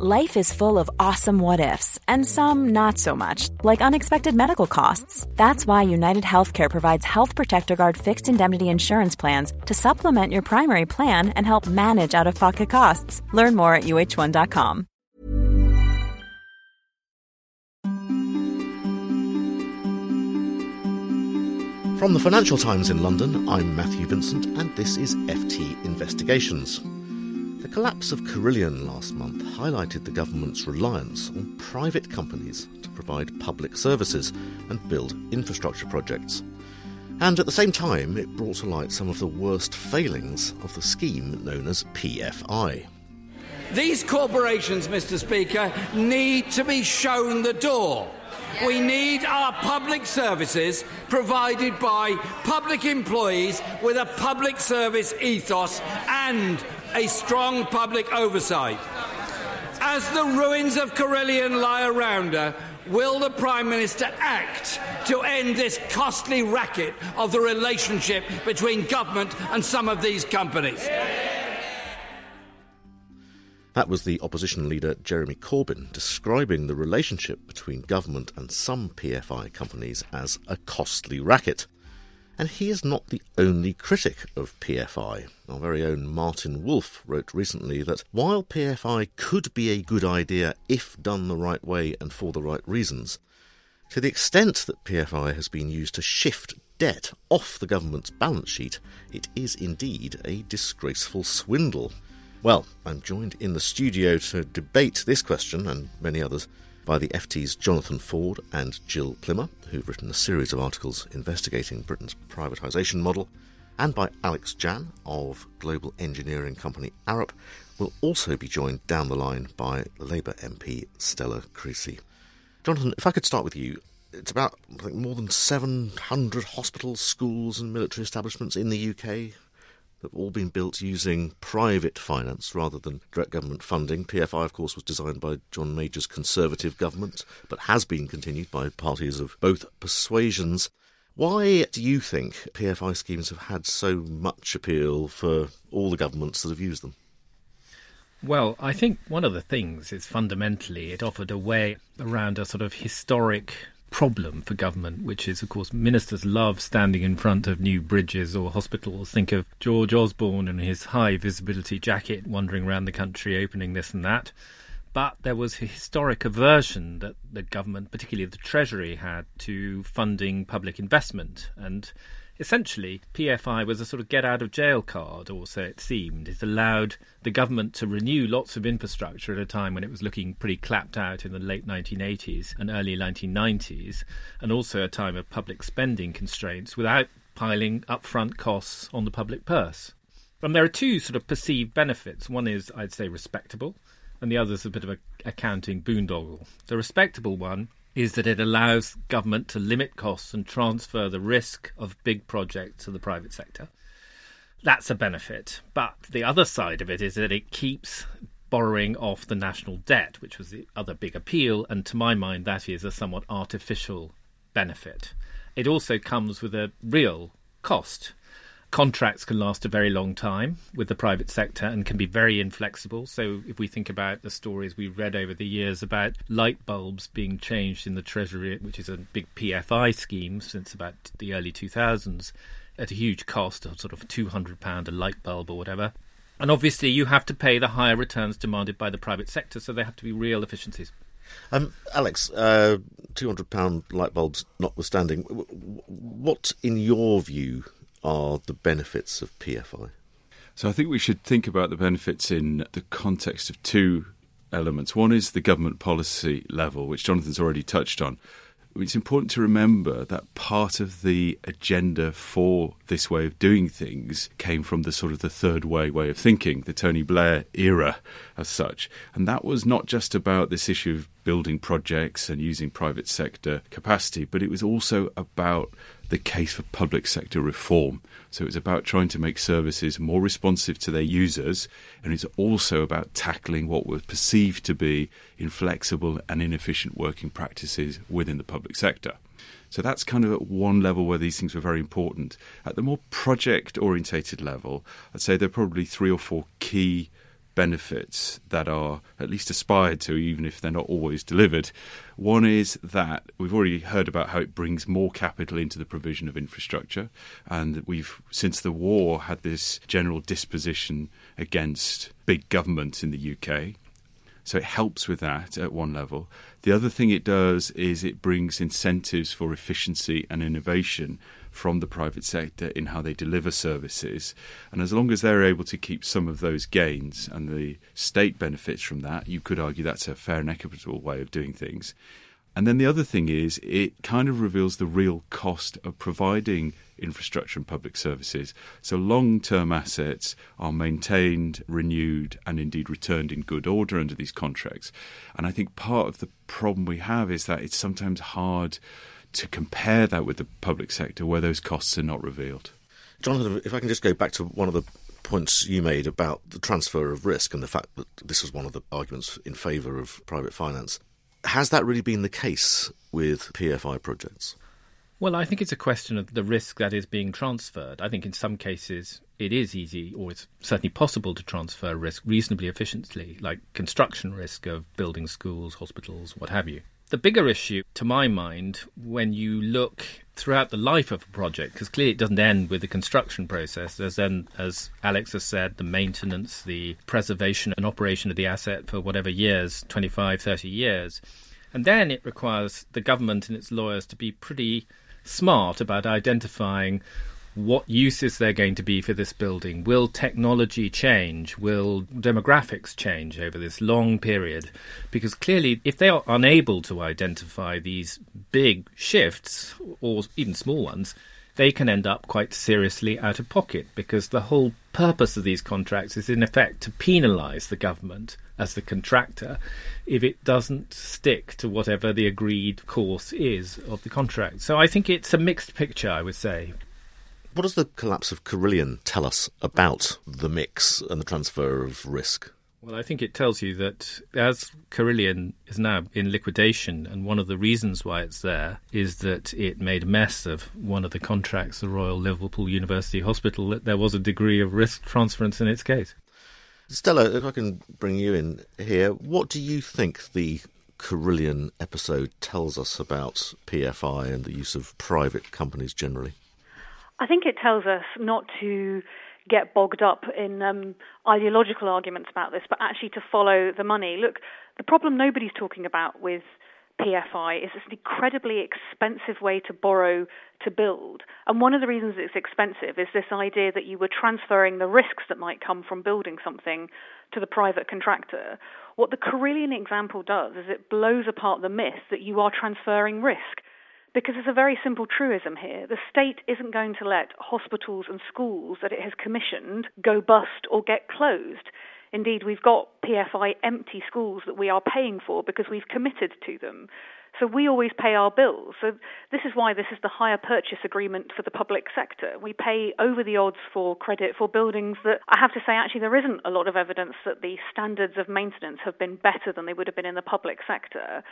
Life is full of awesome what ifs, and some not so much, like unexpected medical costs. That's why United Healthcare provides Health Protector Guard fixed indemnity insurance plans to supplement your primary plan and help manage out of pocket costs. Learn more at uh1.com. From the Financial Times in London, I'm Matthew Vincent, and this is FT Investigations. The collapse of Carillion last month highlighted the government's reliance on private companies to provide public services and build infrastructure projects. And at the same time, it brought to light some of the worst failings of the scheme known as PFI. These corporations, Mr. Speaker, need to be shown the door. We need our public services provided by public employees with a public service ethos and a strong public oversight. As the ruins of Carillion lie around her, will the Prime Minister act to end this costly racket of the relationship between government and some of these companies? That was the opposition leader Jeremy Corbyn describing the relationship between government and some PFI companies as a costly racket. And he is not the only critic of PFI. Our very own Martin Wolf wrote recently that while PFI could be a good idea if done the right way and for the right reasons, to the extent that PFI has been used to shift debt off the government's balance sheet, it is indeed a disgraceful swindle. Well, I'm joined in the studio to debate this question and many others by the FT's Jonathan Ford and Gill Plimmer, who've written a series of articles investigating Britain's privatisation model, and by Alex Jan of global engineering company Arup. We'll also be joined down the line by Labour MP Stella Creasy. Jonathan, if I could start with you. It's about I think, more than 700 hospitals, schools, and military establishments in the UK that have all been built using private finance rather than direct government funding. PFI, of course, was designed by John Major's Conservative government, but has been continued by parties of both persuasions. Why do you think PFI schemes have had so much appeal for all the governments that have used them? Well, I think one of the things is fundamentally it offered a way around a sort of historic problem for government, which is, of course, ministers love standing in front of new bridges or hospitals. Think of George Osborne and his high visibility jacket wandering around the country opening this and that. But there was a historic aversion that the government, particularly the Treasury, had to funding public investment. And essentially, PFI was a sort of get out of jail card, or so it seemed. It allowed the government to renew lots of infrastructure at a time when it was looking pretty clapped out in the late 1980s and early 1990s, and also a time of public spending constraints without piling upfront costs on the public purse. And there are two sort of perceived benefits. One is, I'd say, respectable, and the other is a bit of a accounting boondoggle. The respectable one is that it allows government to limit costs and transfer the risk of big projects to the private sector. That's a benefit. But the other side of it is that it keeps borrowing off the national debt, which was the other big appeal. And to my mind, that is a somewhat artificial benefit. It also comes with a real cost contracts can last a very long time with the private sector and can be very inflexible. So, if we think about the stories we've read over the years about light bulbs being changed in the Treasury, which is a big PFI scheme since about the early 2000s, at a huge cost of sort of £200 a light bulb or whatever. And obviously, you have to pay the higher returns demanded by the private sector, so there have to be real efficiencies. Um, Alex, uh, £200 light bulbs notwithstanding, what, in your view, are the benefits of PFI? So I think we should think about the benefits in the context of two elements. One is the government policy level, which Jonathan's already touched on. It's important to remember that part of the agenda for this way of doing things came from the sort of the third way way of thinking, the Tony Blair era as such. And that was not just about this issue of building projects and using private sector capacity, but it was also about the case for public sector reform. So it's about trying to make services more responsive to their users, and it's also about tackling what were perceived to be inflexible and inefficient working practices within the public sector. So that's kind of at one level where these things were very important. At the more project orientated level, I'd say there are probably three or four key benefits that are at least aspired to, even if they're not always delivered. One is that we've already heard about how it brings more capital into the provision of infrastructure, and that we've, since the war, had this general disposition against big government in the UK. So it helps with that at one level. The other thing it does is it brings incentives for efficiency and innovation from the private sector in how they deliver services. And as long as they're able to keep some of those gains and the state benefits from that, you could argue that's a fair and equitable way of doing things. And then the other thing is, it kind of reveals the real cost of providing infrastructure and public services. So long term assets are maintained, renewed, and indeed returned in good order under these contracts. And I think part of the problem we have is that it's sometimes hard to compare that with the public sector where those costs are not revealed. Jonathan, if I can just go back to one of the points you made about the transfer of risk and the fact that this was one of the arguments in favour of private finance. Has that really been the case with PFI projects? Well, I think it's a question of the risk that is being transferred. I think in some cases it is easy or it's certainly possible to transfer risk reasonably efficiently, like construction risk of building schools, hospitals, what have you. The bigger issue, to my mind, when you look throughout the life of a project, because clearly it doesn't end with the construction process. There's then, as Alex has said, the maintenance, the preservation and operation of the asset for whatever years 25, 30 years. And then it requires the government and its lawyers to be pretty smart about identifying what uses they're going to be for this building. Will technology change? Will demographics change over this long period? Because clearly, if they are unable to identify these big shifts, or even small ones, they can end up quite seriously out of pocket because the whole purpose of these contracts is, in effect, to penalise the government as the contractor if it doesn't stick to whatever the agreed course is of the contract. So I think it's a mixed picture, I would say. What does the collapse of Carillion tell us about the mix and the transfer of risk? Well, I think it tells you that as Carillion is now in liquidation, and one of the reasons why it's there is that it made a mess of one of the contracts, the Royal Liverpool University Hospital, that there was a degree of risk transference in its case. Stella, if I can bring you in here, what do you think the Carillion episode tells us about PFI and the use of private companies generally? I think it tells us not to get bogged up in um, ideological arguments about this, but actually to follow the money. Look, the problem nobody's talking about with PFI is it's an incredibly expensive way to borrow to build. And one of the reasons it's expensive is this idea that you were transferring the risks that might come from building something to the private contractor. What the Carillion example does is it blows apart the myth that you are transferring risk. Because there's a very simple truism here. The state isn't going to let hospitals and schools that it has commissioned go bust or get closed. Indeed, we've got PFI empty schools that we are paying for because we've committed to them. So we always pay our bills. So this is why this is the hire purchase agreement for the public sector. We pay over the odds for credit for buildings that I have to say actually there isn't a lot of evidence that the standards of maintenance have been better than they would have been in the public sector.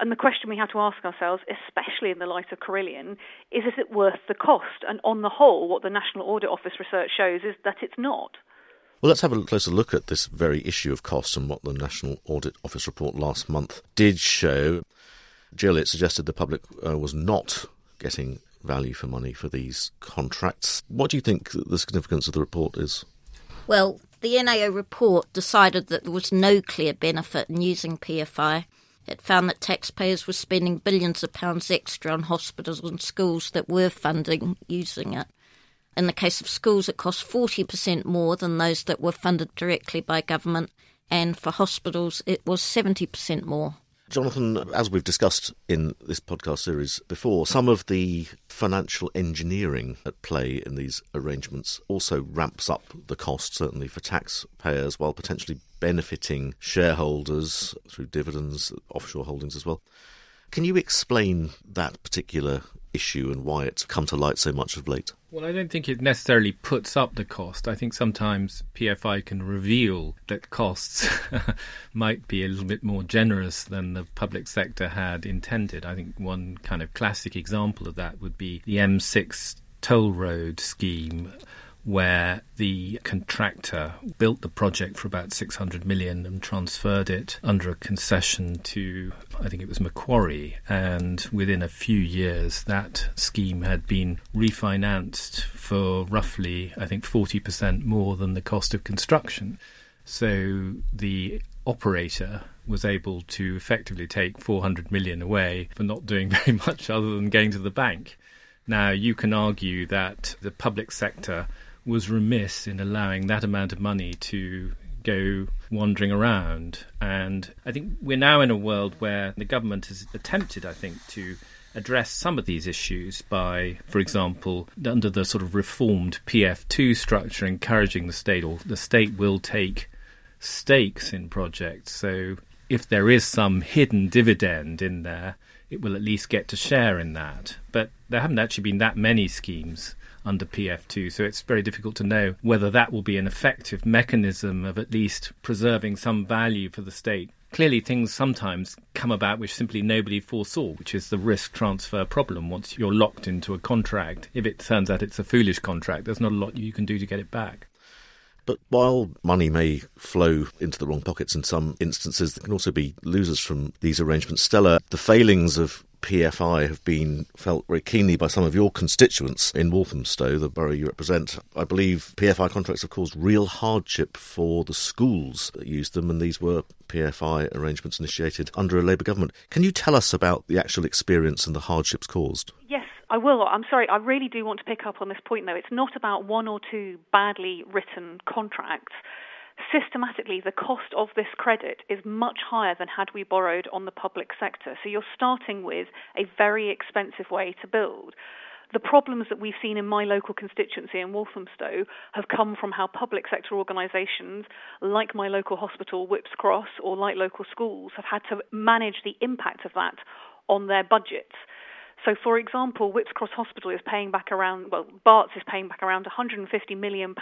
And the question we have to ask ourselves, especially in the light of Carillion, is is it worth the cost? And on the whole, what the National Audit Office research shows is that it's not. Well, let's have a closer look at this very issue of costs and what the National Audit Office report last month did show. Gill, it suggested the public uh, was not getting value for money for these contracts. What do you think the significance of the report is? Well, the NAO report decided that there was no clear benefit in using PFI. It found that taxpayers were spending billions of pounds extra on hospitals and schools that were funding using it. In the case of schools, it cost 40% more than those that were funded directly by government, and for hospitals, it was 70% more. Jonathan, as we've discussed in this podcast series before, some of the financial engineering at play in these arrangements also ramps up the cost, certainly for taxpayers, while potentially benefiting shareholders through dividends, offshore holdings as well. Can you explain that particular issue and why it's come to light so much of late? Well, I don't think it necessarily puts up the cost. I think sometimes PFI can reveal that costs might be a little bit more generous than the public sector had intended. I think one kind of classic example of that would be the M6 toll road scheme where the contractor built the project for about 600 million and transferred it under a concession to, I think it was Macquarie. And within a few years, that scheme had been refinanced for roughly, I think, 40% more than the cost of construction. So the operator was able to effectively take 400 million away for not doing very much other than going to the bank. Now, you can argue that the public sector was remiss in allowing that amount of money to go wandering around. And I think we're now in a world where the government has attempted, I think, to address some of these issues by, for example, under the sort of reformed PF2 structure, encouraging the state, or the state will take stakes in projects. So if there is some hidden dividend in there, it will at least get to share in that. But there haven't actually been that many schemes under PF2, so it's very difficult to know whether that will be an effective mechanism of at least preserving some value for the state. Clearly, things sometimes come about which simply nobody foresaw, which is the risk transfer problem. Once you're locked into a contract, if it turns out it's a foolish contract, there's not a lot you can do to get it back. But while money may flow into the wrong pockets in some instances, there can also be losers from these arrangements. Stella, the failings of PFI have been felt very keenly by some of your constituents in Walthamstow, the borough you represent. I believe PFI contracts have caused real hardship for the schools that used them, and these were PFI arrangements initiated under a Labour government. Can you tell us about the actual experience and the hardships caused? Yes, I will. I'm sorry. I really do want to pick up on this point, though. It's not about one or two badly written contracts systematically the cost of this credit is much higher than had we borrowed on the public sector. So you're starting with a very expensive way to build. The problems that we've seen in my local constituency in Walthamstow have come from how public sector organisations, like my local hospital, Whipps Cross, or like local schools, have had to manage the impact of that on their budgets. So, for example, Whipps Cross Hospital is paying back around, well, Barts is paying back around £150 million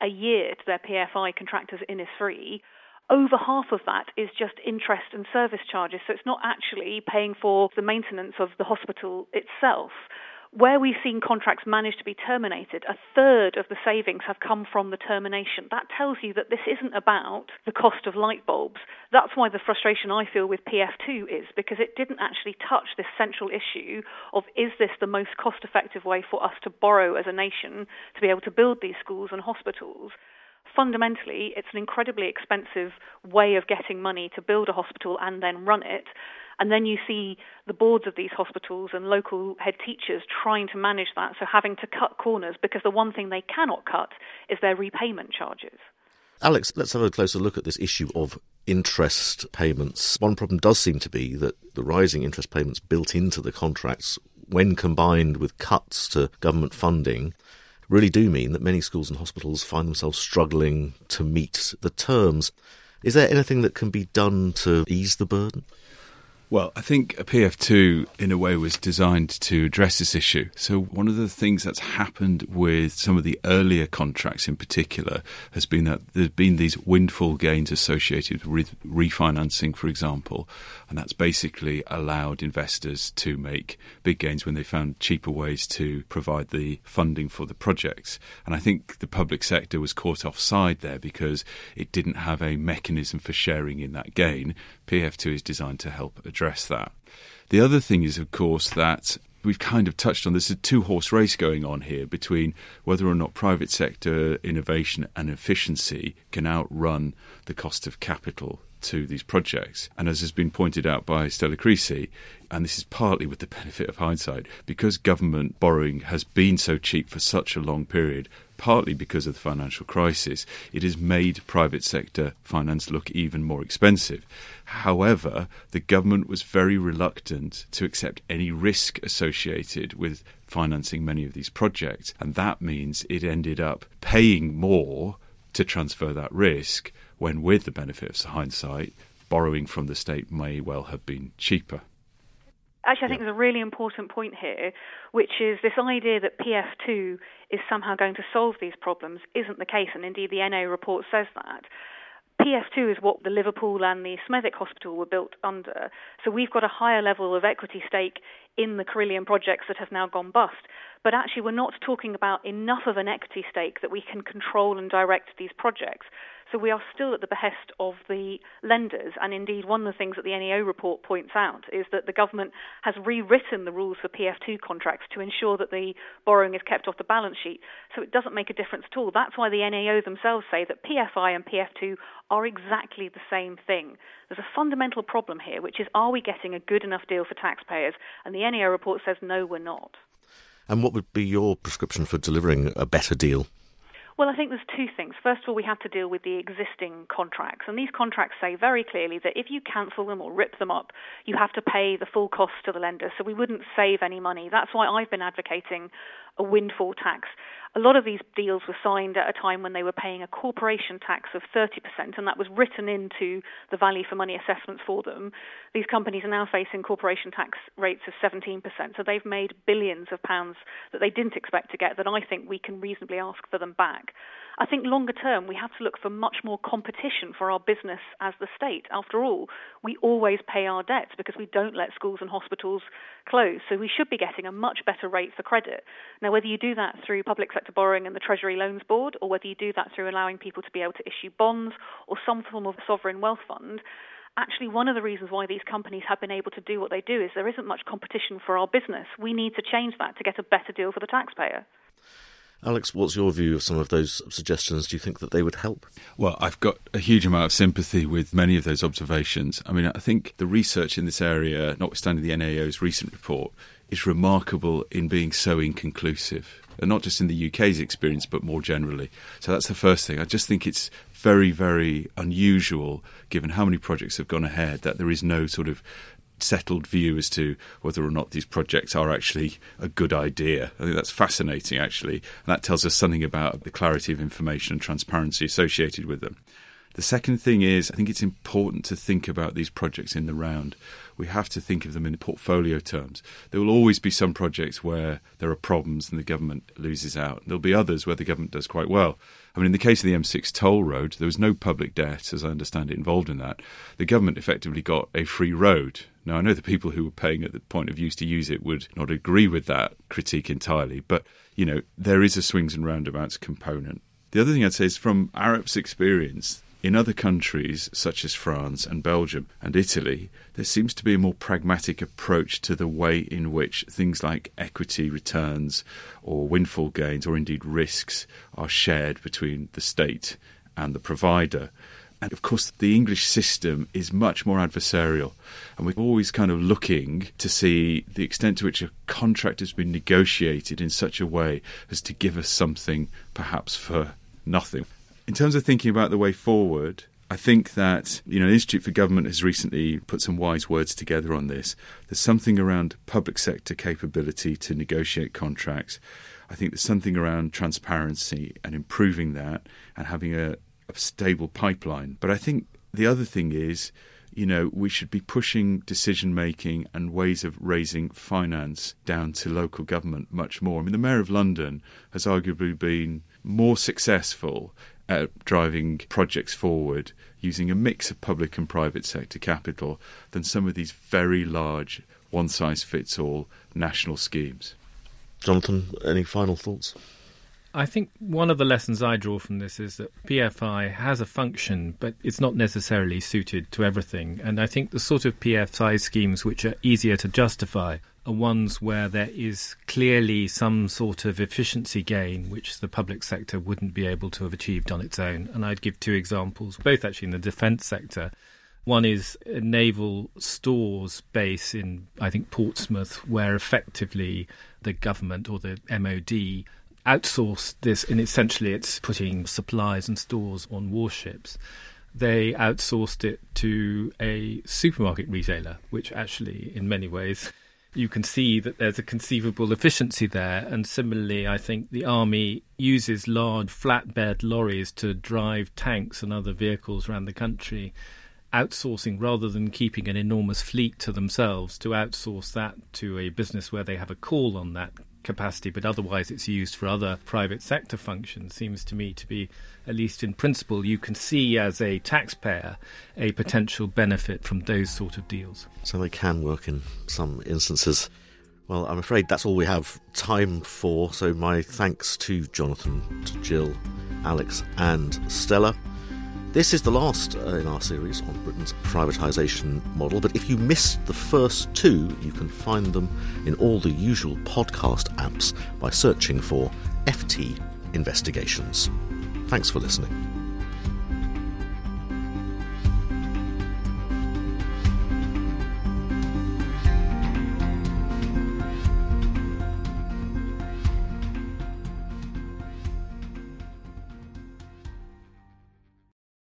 a year to their PFI contractors in Innisfree. Over half of that is just interest and service charges, so it's not actually paying for the maintenance of the hospital itself. Where we've seen contracts manage to be terminated, a third of the savings have come from the termination. That tells you that this isn't about the cost of light bulbs. That's why the frustration I feel with PF2 is because it didn't actually touch this central issue of is this the most cost effective way for us to borrow as a nation to be able to build these schools and hospitals fundamentally, it's an incredibly expensive way of getting money to build a hospital and then run it. And then you see the boards of these hospitals and local head teachers trying to manage that, so having to cut corners because the one thing they cannot cut is their repayment charges. Alex, let's have a closer look at this issue of interest payments. One problem does seem to be that the rising interest payments built into the contracts, when combined with cuts to government funding, really do mean that many schools and hospitals find themselves struggling to meet the terms. Is there anything that can be done to ease the burden? Well, I think PF2 in a way was designed to address this issue. So, one of the things that's happened with some of the earlier contracts in particular has been that there's been these windfall gains associated with refinancing, for example. And that's basically allowed investors to make big gains when they found cheaper ways to provide the funding for the projects. And I think the public sector was caught offside there because it didn't have a mechanism for sharing in that gain. PF2 is designed to help address that. The other thing is, of course, that we've kind of touched on there's a two horse race going on here between whether or not private sector innovation and efficiency can outrun the cost of capital to these projects. And as has been pointed out by Stella Creasy, and this is partly with the benefit of hindsight, because government borrowing has been so cheap for such a long period, partly because of the financial crisis, it has made private sector finance look even more expensive. However, the government was very reluctant to accept any risk associated with financing many of these projects, and that means it ended up paying more to transfer that risk when, with the benefit of hindsight, borrowing from the state may well have been cheaper. Actually, I think there's a really important point here, which is this idea that PF2 is somehow going to solve these problems isn't the case, and indeed the NA report says that. PF2 is what the Liverpool and the Smethwick Hospital were built under. So we've got a higher level of equity stake in the Carillion projects that have now gone bust. But actually, we're not talking about enough of an equity stake that we can control and direct these projects. So we are still at the behest of the lenders. And indeed, one of the things that the NAO report points out is that the government has rewritten the rules for PF2 contracts to ensure that the borrowing is kept off the balance sheet. So it doesn't make a difference at all. That's why the NAO themselves say that PFI and PF2 are exactly the same thing. There's a fundamental problem here, which is are we getting a good enough deal for taxpayers? And the NAO report says no, we're not. And what would be your prescription for delivering a better deal? Well, I think there's two things. First of all, we have to deal with the existing contracts. And these contracts say very clearly that if you cancel them or rip them up, you have to pay the full cost to the lender. So we wouldn't save any money. That's why I've been advocating a windfall tax. A lot of these deals were signed at a time when they were paying a corporation tax of 30%, and that was written into the value for money assessments for them. These companies are now facing corporation tax rates of 17%, so they've made billions of pounds that they didn't expect to get that I think we can reasonably ask for them back. I think longer term, we have to look for much more competition for our business as the state. After all, we always pay our debts because we don't let schools and hospitals close. So we should be getting a much better rate for credit. Now, whether you do that through public sector borrowing and the Treasury Loans Board, or whether you do that through allowing people to be able to issue bonds or some form of sovereign wealth fund, actually one of the reasons why these companies have been able to do what they do is there isn't much competition for our business. We need to change that to get a better deal for the taxpayer. Alex, what's your view of some of those suggestions? Do you think that they would help? Well, I've got a huge amount of sympathy with many of those observations. I mean, I think the research in this area, notwithstanding the NAO's recent report, is remarkable in being so inconclusive. And not just in the UK's experience, but more generally. So that's the first thing. I just think it's very, very unusual, given how many projects have gone ahead, that there is no sort of settled view as to whether or not these projects are actually a good idea. I think that's fascinating, actually. And that tells us something about the clarity of information and transparency associated with them. The second thing is, I think it's important to think about these projects in the round. We have to think of them in portfolio terms. There will always be some projects where there are problems and the government loses out. There'll be others where the government does quite well. I mean, in the case of the M6 toll road, there was no public debt, as I understand it, involved in that. The government effectively got a free road. Now, I know the people who were paying at the point of use to use it would not agree with that critique entirely, but, you know, there is a swings and roundabouts component. The other thing I'd say is from Arup's experience, in other countries, such as France and Belgium and Italy, there seems to be a more pragmatic approach to the way in which things like equity returns or windfall gains or indeed risks are shared between the state and the provider. And of course, the English system is much more adversarial. And we're always kind of looking to see the extent to which a contract has been negotiated in such a way as to give us something perhaps for nothing. In terms of thinking about the way forward, I think that you know the Institute for Government has recently put some wise words together on this. There's something around public sector capability to negotiate contracts. I think there's something around transparency and improving that and having a, a stable pipeline. But I think the other thing is, you know, we should be pushing decision making and ways of raising finance down to local government much more. I mean, the Mayor of London has arguably been more successful at driving projects forward using a mix of public and private sector capital than some of these very large one size fits all national schemes. Jonathan, any final thoughts? I think one of the lessons I draw from this is that PFI has a function, but it's not necessarily suited to everything. And I think the sort of PFI schemes which are easier to justify are ones where there is clearly some sort of efficiency gain which the public sector wouldn't be able to have achieved on its own. And I'd give two examples, both actually in the defence sector. One is a naval stores base in, I think, Portsmouth, where effectively the government or the MOD outsourced this, and essentially it's putting supplies and stores on warships they outsourced it to a supermarket retailer, which actually, in many ways, you can see that there's a conceivable efficiency there. And similarly, I think the army uses large flatbed lorries to drive tanks and other vehicles around the country, outsourcing rather than keeping an enormous fleet to themselves, to outsource that to a business where they have a call on that capacity, but otherwise it's used for other private sector functions, seems to me to be, at least in principle, you can see as a taxpayer a potential benefit from those sort of deals. So they can work in some instances. Well, I'm afraid that's all we have time for, so my thanks to Jonathan, to Gill, Alex, and Stella. This is the last uh, in our series on Britain's privatisation model, but if you missed the first two, you can find them in all the usual podcast apps by searching for FT Investigations. Thanks for listening.